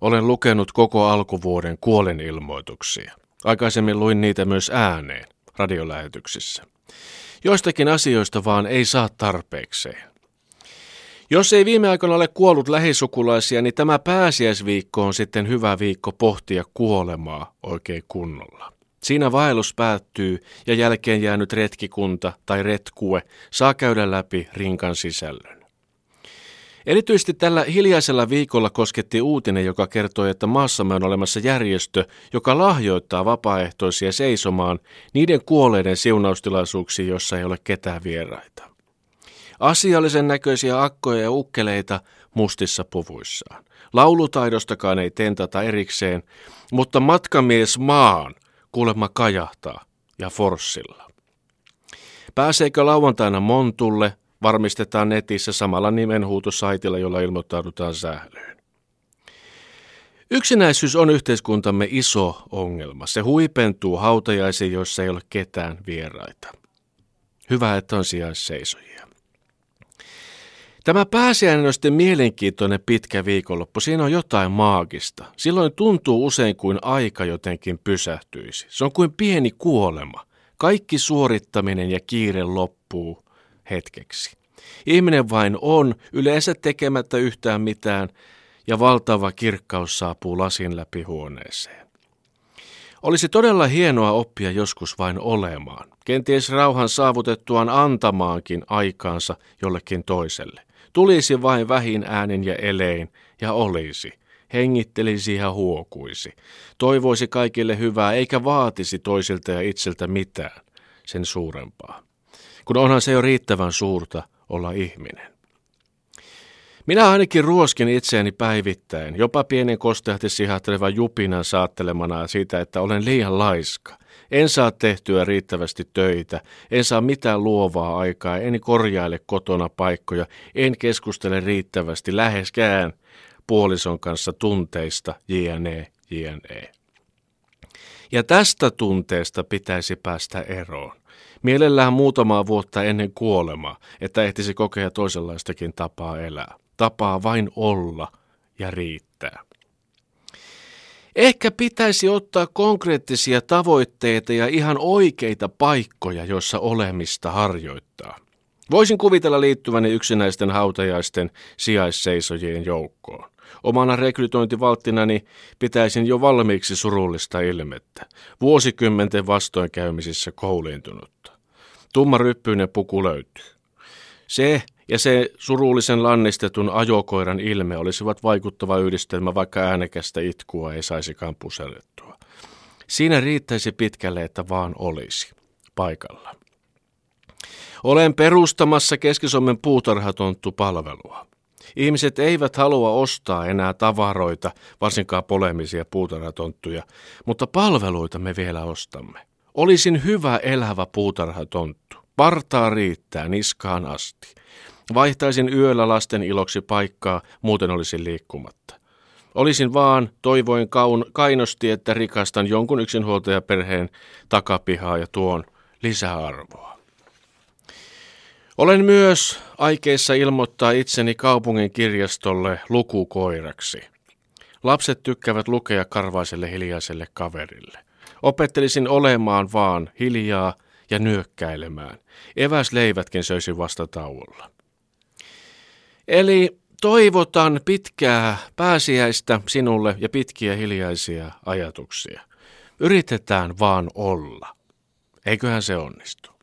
Olen lukenut koko alkuvuoden kuolenilmoituksia. Aikaisemmin luin niitä myös ääneen, radiolähetyksissä. Joistakin asioista vaan ei saa tarpeekseen. Jos ei viime aikoina ole kuollut lähisukulaisia, niin tämä pääsiäisviikko on sitten hyvä viikko pohtia kuolemaa oikein kunnolla. Siinä vaellus päättyy ja jälkeen jäänyt retkikunta tai retkue saa käydä läpi rinkan sisällön. Erityisesti tällä hiljaisella viikolla kosketti uutinen, joka kertoi, että maassamme on olemassa järjestö, joka lahjoittaa vapaaehtoisia seisomaan niiden kuolleiden siunaustilaisuuksiin, jossa ei ole ketään vieraita. Asiallisen näköisiä akkoja ja ukkeleita mustissa puvuissaan. Laulutaidostakaan ei tentata erikseen, mutta matkamies maan kuulemma kajahtaa ja forssilla. Pääseekö lauantaina Montulle, varmistetaan netissä samalla nimenhuutosaitilla, jolla ilmoittaudutaan sählyyn. Yksinäisyys on yhteiskuntamme iso ongelma. Se huipentuu hautajaisiin, joissa ei ole ketään vieraita. Hyvä, että on sijaisseisojia. Tämä pääsiäinen on sitten mielenkiintoinen pitkä viikonloppu. Siinä on jotain maagista. Silloin tuntuu usein kuin aika jotenkin pysähtyisi. Se on kuin pieni kuolema. Kaikki suorittaminen ja kiire loppuu hetkeksi. Ihminen vain on, yleensä tekemättä yhtään mitään, ja valtava kirkkaus saapuu lasin läpi huoneeseen. Olisi todella hienoa oppia joskus vain olemaan, kenties rauhan saavutettuaan antamaankin aikaansa jollekin toiselle. Tulisi vain vähin äänin ja elein ja olisi. Hengittelisi ja huokuisi. Toivoisi kaikille hyvää eikä vaatisi toisilta ja itseltä mitään sen suurempaa. Kun onhan se jo riittävän suurta olla ihminen. Minä ainakin ruoskin itseäni päivittäin, jopa pienen kostehti sihattelevan jupinan saattelemana siitä, että olen liian laiska. En saa tehtyä riittävästi töitä, en saa mitään luovaa aikaa, en korjaile kotona paikkoja, en keskustele riittävästi läheskään puolison kanssa tunteista, jne, jne. Ja tästä tunteesta pitäisi päästä eroon. Mielellään muutamaa vuotta ennen kuolemaa, että ehtisi kokea toisenlaistakin tapaa elää. Tapaa vain olla ja riittää. Ehkä pitäisi ottaa konkreettisia tavoitteita ja ihan oikeita paikkoja, joissa olemista harjoittaa. Voisin kuvitella liittyväni yksinäisten hautajaisten sijaisseisojien joukkoon. Omana rekrytointivalttinani pitäisin jo valmiiksi surullista ilmettä, vuosikymmenten vastoinkäymisissä kouliintunutta. Tumma ryppyinen puku löytyy. Se ja se surullisen lannistetun ajokoiran ilme olisivat vaikuttava yhdistelmä, vaikka äänekästä itkua ei saisikaan pusellettua. Siinä riittäisi pitkälle, että vaan olisi paikalla. Olen perustamassa Keski-Suomen puutarhatonttu-palvelua. Ihmiset eivät halua ostaa enää tavaroita, varsinkaan polemisia puutarhatonttuja, mutta palveluita me vielä ostamme. Olisin hyvä elävä puutarhatonttu. Partaa riittää niskaan asti. Vaihtaisin yöllä lasten iloksi paikkaa, muuten olisin liikkumatta. Olisin vaan, toivoin kaun, kainosti, että rikastan jonkun yksinhuoltajaperheen takapihaa ja tuon lisäarvoa. Olen myös aikeissa ilmoittaa itseni kaupungin kirjastolle lukukoiraksi. Lapset tykkäävät lukea karvaiselle hiljaiselle kaverille. Opettelisin olemaan vaan hiljaa ja nyökkäilemään. Eväsleivätkin söisin vasta tauolla. Eli toivotan pitkää pääsiäistä sinulle ja pitkiä hiljaisia ajatuksia. Yritetään vaan olla. Eiköhän se onnistu.